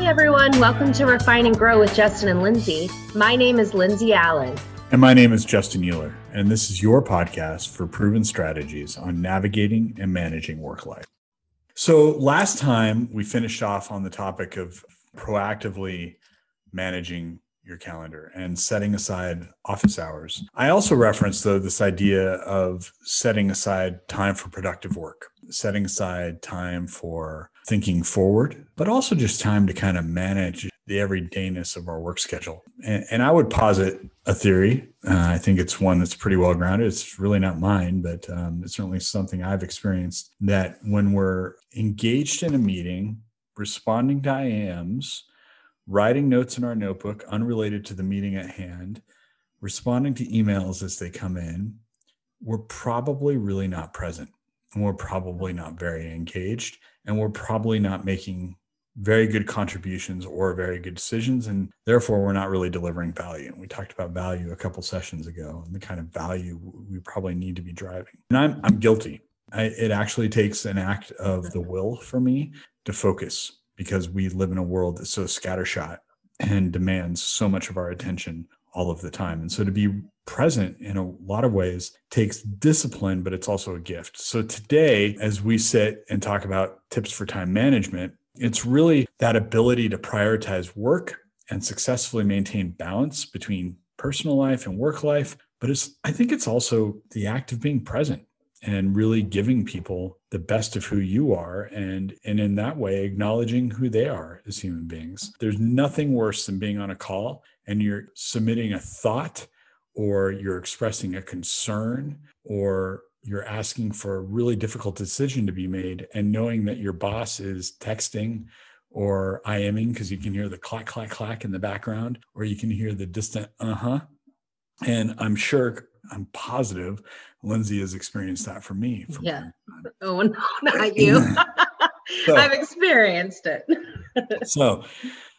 Hi, everyone. Welcome to Refine and Grow with Justin and Lindsay. My name is Lindsay Allen. And my name is Justin Euler. And this is your podcast for proven strategies on navigating and managing work life. So, last time we finished off on the topic of proactively managing your calendar and setting aside office hours. I also referenced, though, this idea of setting aside time for productive work, setting aside time for thinking forward, but also just time to kind of manage the everydayness of our work schedule. And, and I would posit a theory. Uh, I think it's one that's pretty well grounded. It's really not mine, but um, it's certainly something I've experienced that when we're engaged in a meeting, responding to IMs, writing notes in our notebook unrelated to the meeting at hand, responding to emails as they come in, we're probably really not present. And we're probably not very engaged. And we're probably not making very good contributions or very good decisions. And therefore, we're not really delivering value. And we talked about value a couple sessions ago and the kind of value we probably need to be driving. And I'm, I'm guilty. I, it actually takes an act of the mm-hmm. will for me to focus because we live in a world that's so scattershot and demands so much of our attention all of the time. And so to be present in a lot of ways takes discipline, but it's also a gift. So today, as we sit and talk about tips for time management, it's really that ability to prioritize work and successfully maintain balance between personal life and work life. But it's, I think it's also the act of being present and really giving people the best of who you are and and in that way acknowledging who they are as human beings there's nothing worse than being on a call and you're submitting a thought or you're expressing a concern or you're asking for a really difficult decision to be made and knowing that your boss is texting or IMing because you can hear the clack clack clack in the background or you can hear the distant uh-huh and i'm sure i'm positive Lindsay has experienced that for me. yeah. Oh no, not you. so, I've experienced it. so,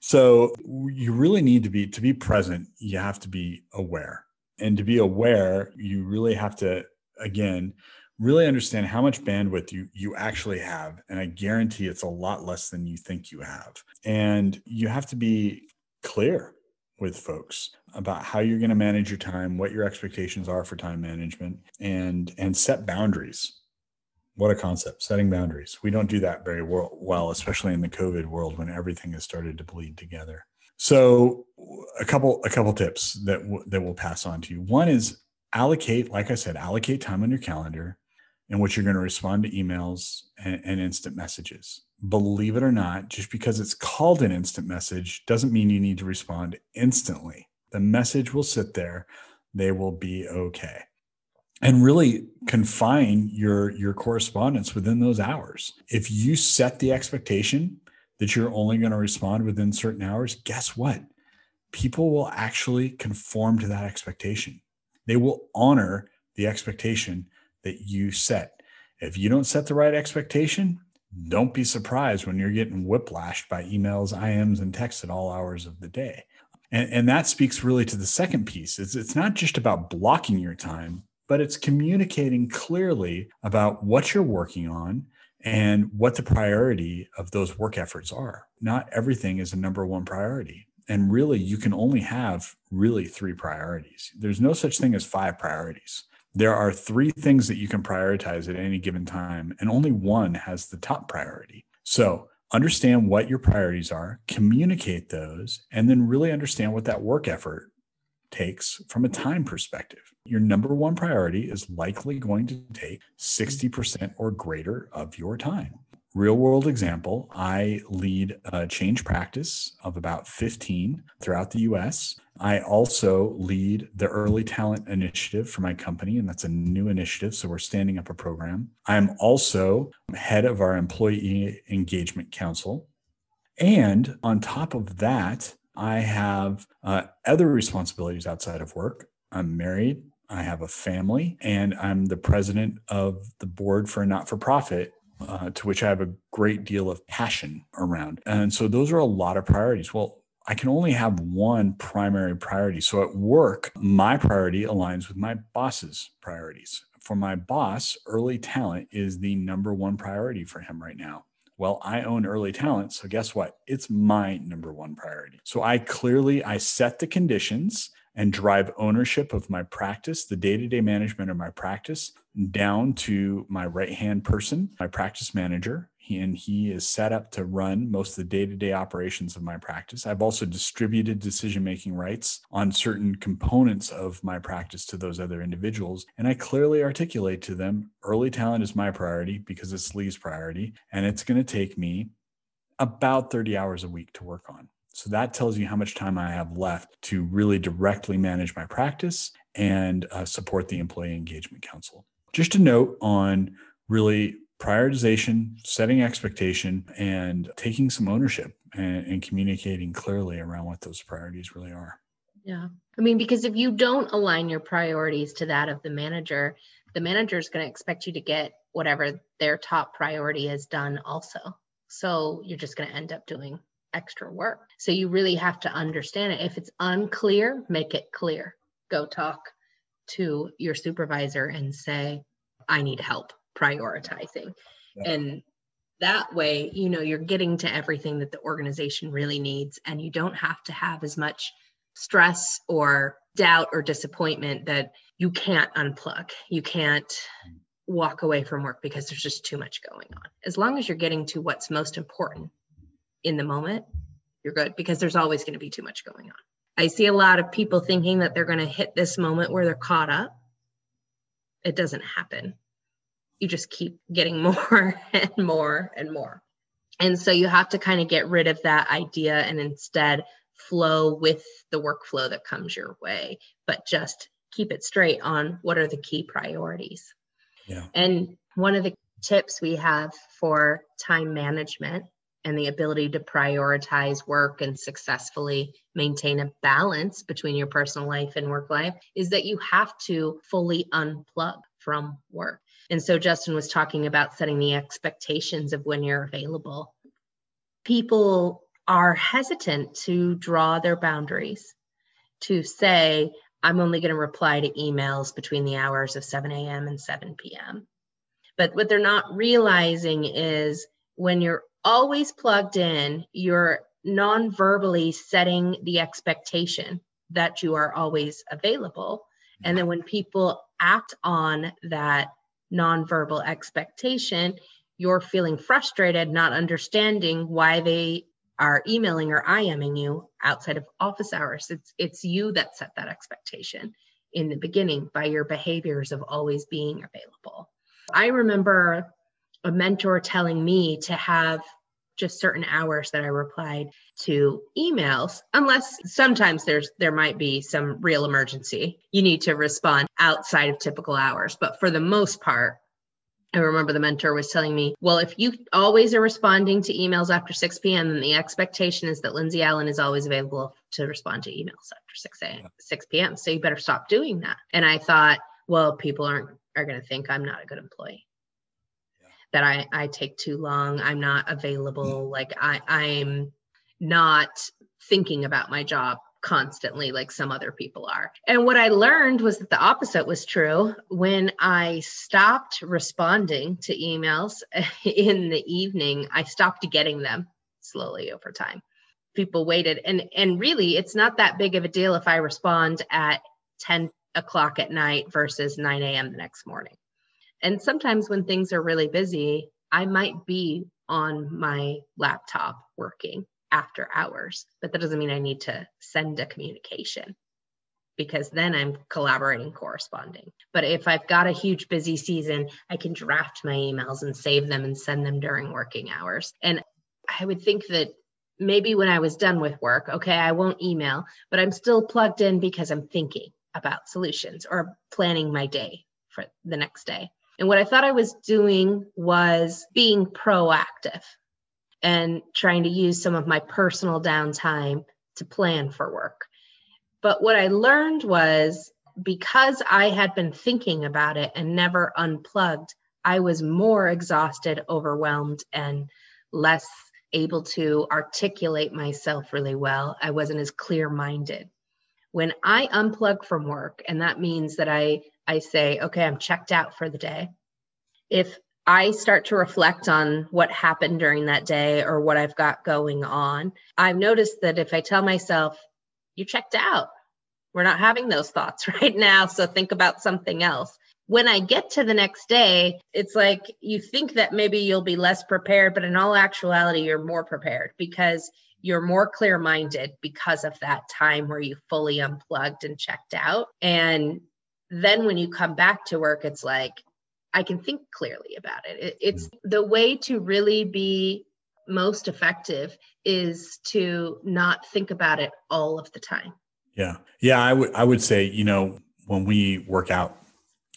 so you really need to be to be present. You have to be aware, and to be aware, you really have to again really understand how much bandwidth you you actually have and i guarantee it's a lot less than you think you have and you have to be clear with folks about how you're going to manage your time, what your expectations are for time management, and and set boundaries. What a concept, setting boundaries. We don't do that very well, especially in the COVID world when everything has started to bleed together. So, a couple a couple tips that w- that we'll pass on to you. One is allocate, like I said, allocate time on your calendar in which you're going to respond to emails and, and, instant messages. Believe it or not, just because it's called an instant message doesn't mean you need to respond instantly. The message will sit there, they will be okay. And really confine your, your correspondence within those hours. If you set the expectation that you're only going to respond within certain hours, guess what? People will actually conform to that expectation. They will honor the expectation that you set. If you don't set the right expectation, don't be surprised when you're getting whiplashed by emails, IMs, and texts at all hours of the day. And, and that speaks really to the second piece. It's, it's not just about blocking your time, but it's communicating clearly about what you're working on and what the priority of those work efforts are. Not everything is a number one priority. And really, you can only have really three priorities. There's no such thing as five priorities there are three things that you can prioritize at any given time, and only one has the top priority. So, understand what your priorities are, communicate those, and then really understand what that work effort takes from a time perspective. Your number one priority is likely going to take 60% or greater of your time. Real world example i lead a change practice of about 15 throughout the us i also lead the early talent initiative for my company and that's a new initiative so we're standing up a program. I'm also head of our employee engagement council. And on top of that i have uh, other responsibilities outside of work i'm married I have a family and I'm the president of the board for a not for profit uh, to which I have a great deal of passion around. And so those are a lot of priorities. Well, I can only have one primary priority. So at work, my priority aligns with my boss's priorities. For my boss, early talent is the number one priority for him right now. Well, I own early talent. So guess what? It's my number one priority. So I clearly I set the conditions and drive ownership of my practice, the day-to-day management of my practice down to my right-hand person, my practice manager, and he is set up to run most of the day-to-day operations of my practice. I've also distributed decision-making rights on certain components of my practice to those other individuals, and I clearly articulate to them early talent is my priority because it's Lee's priority, and it's going to take me about 30 hours a week to work on. So that tells you how much time I have left to really directly manage my practice and uh, support the Employee Engagement Council. Just a note on really prioritization, setting expectation, and taking some ownership and, and, communicating clearly around what those priorities really are. Yeah. I mean, because if you don't align your priorities to that of the manager, the manager is going to expect you to get whatever their top priority is done also. So you're just going to end up doing extra work. So you really have to understand it. If it's unclear, make it clear. Go talk to your supervisor and say, I need help prioritizing. Yeah. And that way, you know, you're getting to everything that the organization really needs, and you don't have to have as much stress or doubt or disappointment that you can't unplug. You can't mm. walk away from work because there's just too much going on. As long as you're getting to what's most important in the moment, you're good because there's always going to be too much going on. I see a lot of people thinking that they're going to hit this moment where they're caught up. It doesn't happen you just keep getting more and more and more. And so you have to kind of get rid of that idea and instead flow with the workflow that comes your way, but just keep it straight on what are the key priorities. Yeah. And one of the tips we have for time management and the ability to prioritize work and successfully maintain a balance between your personal life and work life is that you have to fully unplug from work. And so Justin was talking about setting the expectations of when you're available. People are hesitant to draw their boundaries, to say, I'm only going to reply to emails between the hours of 7 a.m. and 7 p.m. But what they're not realizing is when you're always plugged in, you're non verbally setting the expectation that you are always available. And then when people act on that nonverbal expectation, you're feeling frustrated, not understanding why they are emailing or IMing you outside of office hours. It's it's you that set that expectation in the beginning by your behaviors of always being available. I remember a mentor telling me to have just certain hours that I replied to emails unless sometimes there's there might be some real emergency you need to respond outside of typical hours but for the most part I remember the mentor was telling me, well, if you always are responding to emails after 6 p.m., then the expectation is that Lindsay Allen is always available to respond to emails after 6 a.m. 6 p.m. So you better stop doing that. And I thought, well, people aren't are going to think I'm not a good employee that I, I take too long. I'm not available. Mm. Like I, I'm not thinking about my job constantly like some other people are. And what I learned was that the opposite was true. When I stopped responding to emails in the evening, I stopped getting them slowly over time. People waited and and really it's not that big of a deal if I respond at 10 o'clock at night versus 9 a.m. the next morning. And sometimes when things are really busy, I might be on my laptop working after hours, but that doesn't mean I need to send a communication because then I'm collaborating, corresponding. But if I've got a huge busy season, I can draft my emails and save them and send them during working hours. And I would think that maybe when I was done with work, okay, I won't email, but I'm still plugged in because I'm thinking about solutions or planning my day for the next day. And what I thought I was doing was being proactive and trying to use some of my personal downtime to plan for work. But what I learned was because I had been thinking about it and never unplugged, I was more exhausted, overwhelmed, and less able to articulate myself really well. I wasn't as clear minded. When I unplug from work, and that means that I I say, okay, I'm checked out for the day. If I start to reflect on what happened during that day or what I've got going on, I've noticed that if I tell myself, you checked out, we're not having those thoughts right now. So think about something else. When I get to the next day, it's like you think that maybe you'll be less prepared, but in all actuality, you're more prepared because you're more clear minded because of that time where you fully unplugged and checked out. And then when you come back to work, it's like, I can think clearly about it. it it's mm. the way to really be most effective is to not think about it all of the time. Yeah. Yeah, I would I would say, you know, when we work out,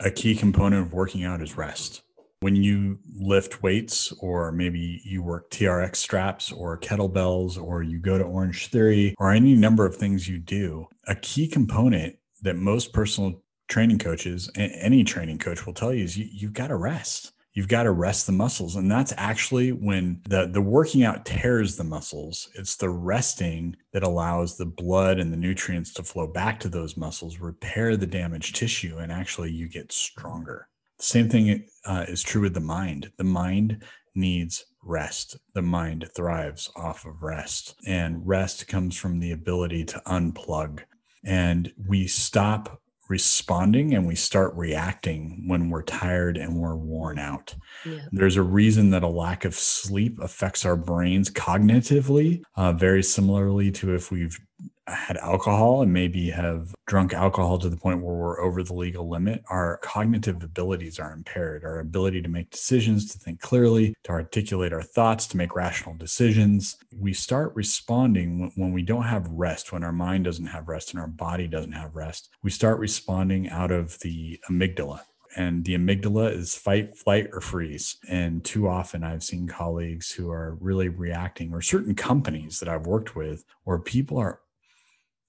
a key component of working out is rest. When you lift weights or maybe you work TRX straps or kettlebells or you go to Orange Theory or any number of things you do, a key component that most personal training coaches any training coach will tell you is you, you've got to rest. You've got to rest the muscles. And that's actually when the the working out tears the muscles. It's the resting that allows the blood and the nutrients to flow back to those muscles repair the damaged tissue and actually you get stronger. The same thing uh, is true with the mind. The mind needs rest. The mind thrives off of rest. And rest comes from the ability to unplug. And we stop responding and we start reacting when we're tired and we're worn out. Yeah. There's a reason that a lack of sleep affects our brains cognitively, uh, very similarly to if we've had alcohol and maybe have drunk alcohol to the point where we're over the legal limit, our cognitive abilities are impaired. Our ability to make decisions, to think clearly, to articulate our thoughts, to make rational decisions. We start responding when we don't have rest, when our mind doesn't have rest and our body doesn't have rest. We start responding out of the amygdala and the amygdala is fight, flight, or freeze. And too often I've seen colleagues who are really reacting, or certain companies that I've worked with, where people are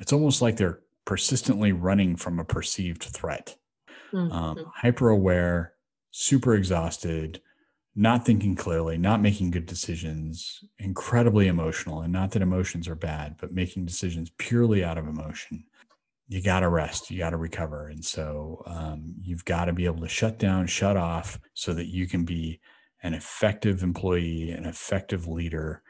it's almost like they're persistently running from a perceived threat. Mm-hmm. Um, hyper aware, super exhausted, not thinking clearly, not making good decisions, incredibly emotional. And not that emotions are bad, but making decisions purely out of emotion. You got to rest, you got to recover. And so um, you've got to be able to shut down, shut off so that you can be an effective employee, an effective leader,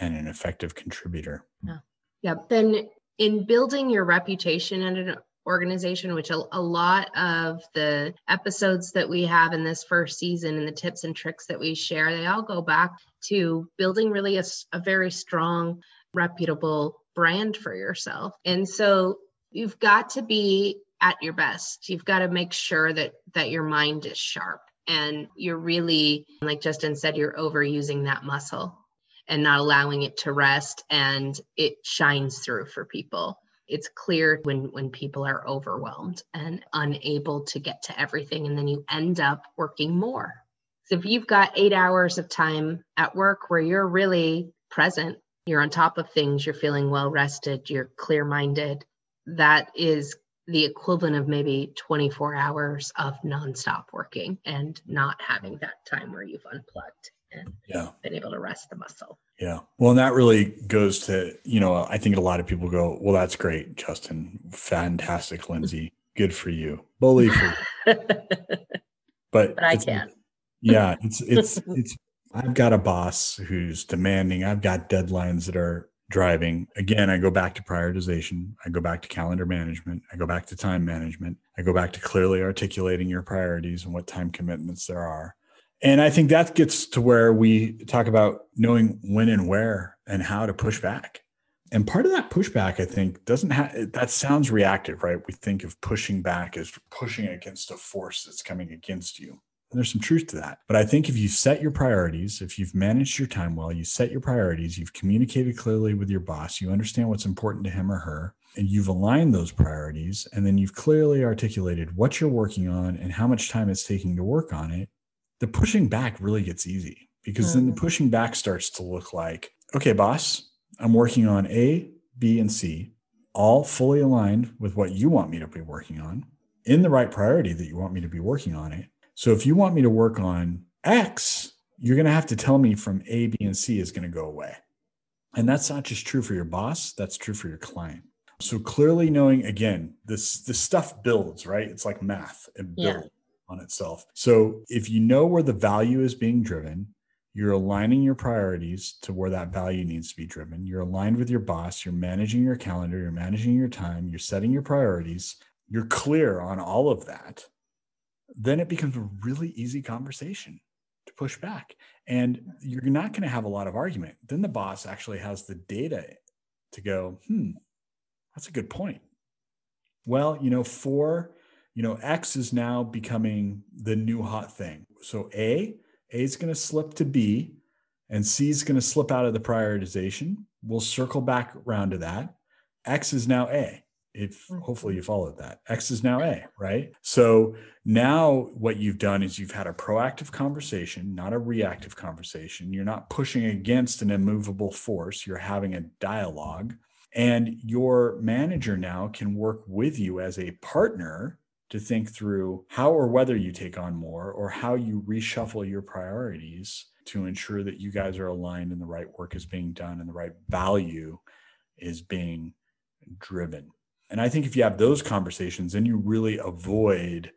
and an effective contributor. Yeah. Yeah. Then in building your reputation at an organization, which a, a, lot of the episodes that we have in this first season and the tips and tricks that we share, they all go back to building really a, a very strong, reputable brand for yourself. And so you've got to be at your best. You've got to make sure that that your mind is sharp and you're really like Justin said you're overusing that muscle and not allowing it to rest and it shines through for people. It's clear when when people are overwhelmed and unable to get to everything and then you end up working more. So if you've got 8 hours of time at work where you're really present you're on top of things you're feeling well rested you're clear minded that is the equivalent of maybe 24 hours of nonstop working and not having that time where you've unplugged and yeah. been able to rest the muscle. Yeah. Well, and that really goes to, you know, I think a lot of people go, well, that's great, Justin. Fantastic, Lindsay. Good for you. Bully for you. But, but I can't. Yeah. It's, it's, it's, I've got a boss who's demanding. I've got deadlines that are driving. Again, I go back to prioritization. I go back to calendar management. I go back to time management. I go back to clearly articulating your priorities and what time commitments there are. And I think that gets to where we talk about knowing when and where and how to push back. And part of that pushback, I think, doesn't have that sounds reactive, right? We think of pushing back as pushing against a force that's coming against you. And there's some truth to that. But I think if you set your priorities, if you've managed your time well, you set your priorities, you've communicated clearly with your boss, you understand what's important to him or her, and you've aligned those priorities, and then you've clearly articulated what you're working on and how much time it's taking to work on it, the pushing back really gets easy because mm. then the mm. pushing back starts to look like, okay, boss, I'm working on A, B, and C, all fully aligned with what you want me to be working on in the right priority that you want me to be working on it. So if you want me to work on X, you're going to have to tell me from A, B, and C is going to go away. And that's not just true for your boss, that's true for your client. So clearly knowing again, this this stuff builds, right? It's like math. It builds. Yeah on itself. So if you know where the value is being driven, you're aligning your priorities to where that value needs to be driven. You're aligned with your boss. You're managing your calendar. You're managing your time. You're setting your priorities. You're clear on all of that. Then it becomes a really easy conversation to push back. And you're not going to have a lot of argument. Then the boss actually has the data to go, hmm, that's a good point. Well, you know, for, you know, X is now becoming the new hot thing. So A, A is going to slip to B and C is going to slip out of the prioritization. We'll circle back around to that. X is now A if mm-hmm. hopefully you followed that x is now a right so now what you've done is you've had a proactive conversation not a reactive conversation you're not pushing against an immovable force you're having a dialogue and your manager now can work with you as a partner to think through how or whether you take on more or how you reshuffle your priorities to ensure that you guys are aligned and the right work is being done and the right value is being driven and I think if you have those conversations, then you really avoid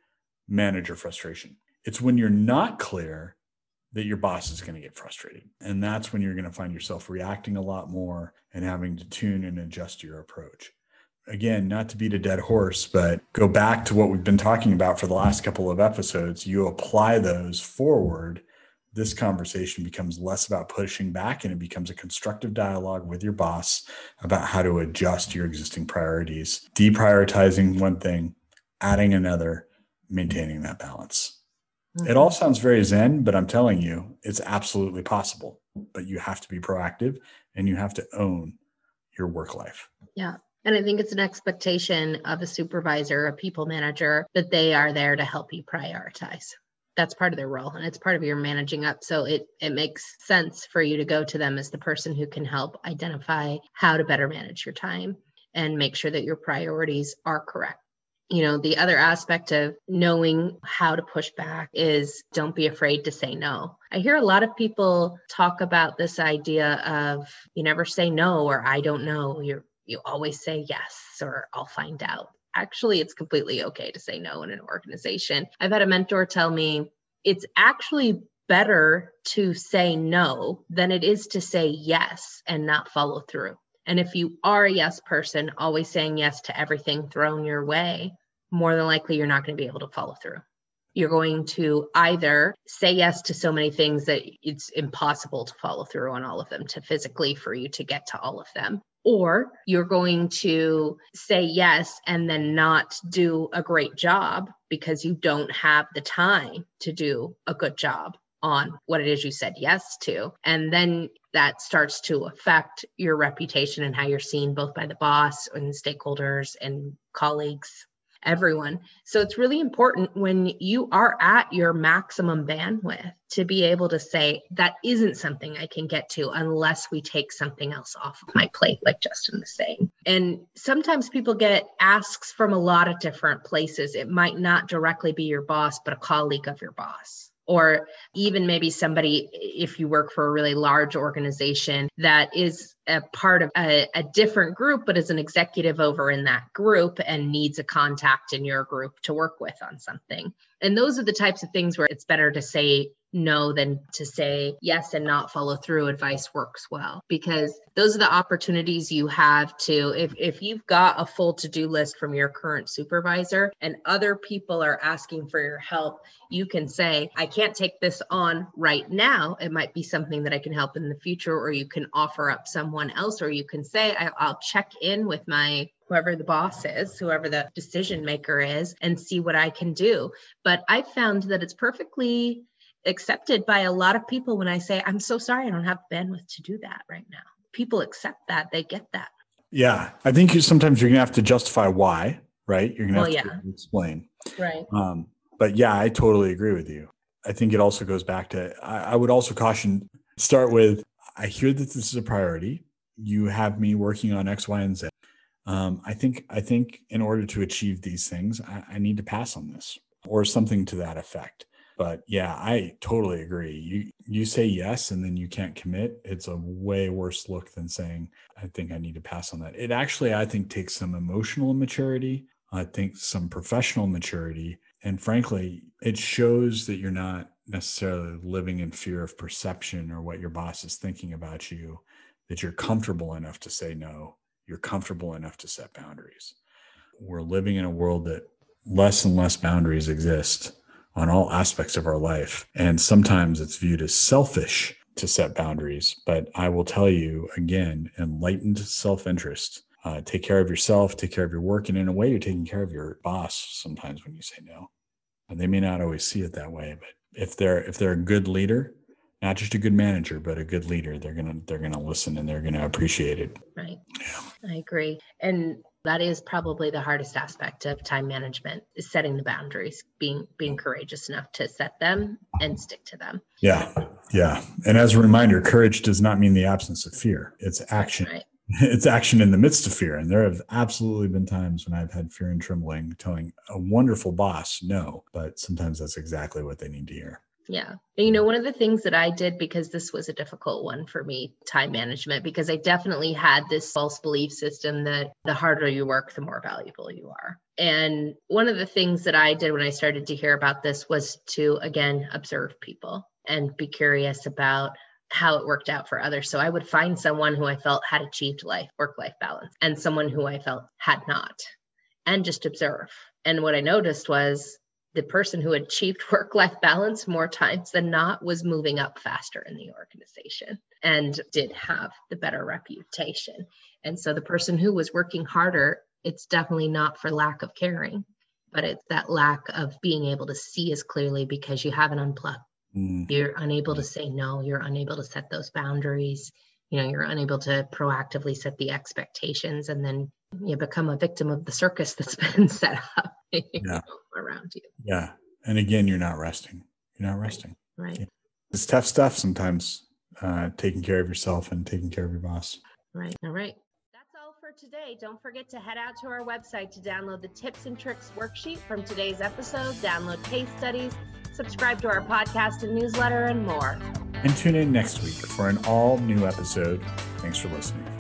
manager frustration. It's when you're not clear that your boss is going to get frustrated. And that's when you're going to find yourself reacting a lot more and having to tune and adjust your approach. Again, not to beat a dead horse, but go back to what we've been talking about for the last couple of episodes. You apply those forward this conversation becomes less about pushing back and it becomes a constructive dialogue with your boss about how to adjust your existing priorities, deprioritizing one thing, adding another, maintaining that balance. It all sounds very zen, but I'm telling you, it's absolutely possible. But you have to be proactive and you have to own your work life. Yeah. And I think it's an expectation of a supervisor, a people manager, that they are there to help you prioritize. That's part of their role and it's part of your managing up. So it it makes sense for you to go to them as the person who can help identify how to better manage your time and make sure that your priorities are correct. You know the other aspect of knowing how to push back is don't be afraid to say no. I hear a lot of people talk about this idea of you never say no or i don't know. You're you always say yes or i'll find out actually it's completely okay to say no in an organization. I've had a mentor tell me it's actually better to say no than it is to say yes and not follow through. And if you are a yes person, always saying yes to everything thrown your way, more than likely you're not going to be able to follow through. You're going to either say yes to so many things that it's impossible to follow through on all of them, to physically for you to get to all of them, or you're going to say yes and then not do a great job because you don't have the time to do a good job on what it is you said yes to. And then that starts to affect your reputation and how you're seen both by the boss and stakeholders and colleagues everyone. So it's really important when you are at your maximum bandwidth to be able to say, that isn't something I can get to unless we take something else off of my plate, like Justin was saying. And sometimes people get asks from a lot of different places. It might not directly be your boss, but a colleague of your boss or even maybe somebody if you work for a really large organization that is a part of a, a, different group but is an executive over in that group and needs a contact in your group to work with on something. And those are the types of things where it's better to say no than to say yes and not follow through advice works well because those are the opportunities you have to if if you've got a full to-do list from your current supervisor and other people are asking for your help you can say i can't take this on right now it might be something that i can help in the future or you can offer up someone else or you can say i'll check in with my whoever the boss is, whoever the decision maker is, and see what I can do. But I found that it's perfectly accepted by a lot of people when I say, I'm so sorry, I don't have bandwidth to do that right now. People accept that, they get that. Yeah. I think you, sometimes you're going to have to justify why, right? You're going to well, have to explain. Right. Um, but yeah, I totally agree with you. I think it also goes back to, I, I would also caution, start with, I hear that this is a priority. You have me working on X, Y, and Z. Um, I think I think in order to achieve these things, I, I need to pass on this or something to that effect. But yeah, I totally agree. You you say yes and then you can't commit. It's a way worse look than saying I think I need to pass on that. It actually I think takes some emotional maturity. I think some professional maturity And frankly, it shows that you're not necessarily living in fear of perception or what your boss is thinking about you, that you're comfortable enough to say no, you're comfortable enough to set boundaries. We're living in a world that less and less boundaries exist on all aspects of our life. And sometimes it's viewed as selfish to set boundaries. But I will tell you again, enlightened self interest. Uh, take care of yourself, take care of your work. And in a way, you're taking care of your boss sometimes when you say no. And they may not always see it that way, but if they're if they're a good leader, not just a good manager, but a good leader, they're gonna they're gonna listen and they're gonna appreciate it. Right. Yeah. I agree. And that is probably the hardest aspect of time management is setting the boundaries being being courageous enough to set them and stick to them. Yeah yeah. And as a reminder courage does not mean the absence of fear. It's action. Right. it's action in the midst of fear. And there have absolutely been times when i've had fear and trembling telling a wonderful boss no but sometimes that's exactly what they need to hear yeah. And, you know, one of the things that I did because this was a difficult one for me, time management, because I definitely had this false belief system that the harder you work, the more valuable you are. And one of the things that I did when I started to hear about this was to, again, observe people and be curious about how it worked out for others. So I would find someone who I felt had achieved life, work life balance, and someone who I felt had not, and just observe. And what I noticed was the person who achieved work life balance more times than not was moving up faster in the organization and did have the better reputation. And so the person who was working harder, it's definitely not for lack of caring, but it's that lack of being able to see as clearly because you haven't unplugged. Mm. You're unable to say no, you're unable to set those boundaries. You know, you're unable to proactively set the expectations and then you become a victim of the circus that's been set up yeah. around you. Yeah. And again, you're not resting. You're not resting. Right. right. It's tough stuff sometimes, uh, taking care of yourself and taking care of your boss. Right. All right. That's all for today. Don't forget to head out to our website to download the tips and tricks worksheet from today's episode, download case studies, subscribe to our podcast and newsletter, and more. And tune in next week for an all new episode. Thanks for listening.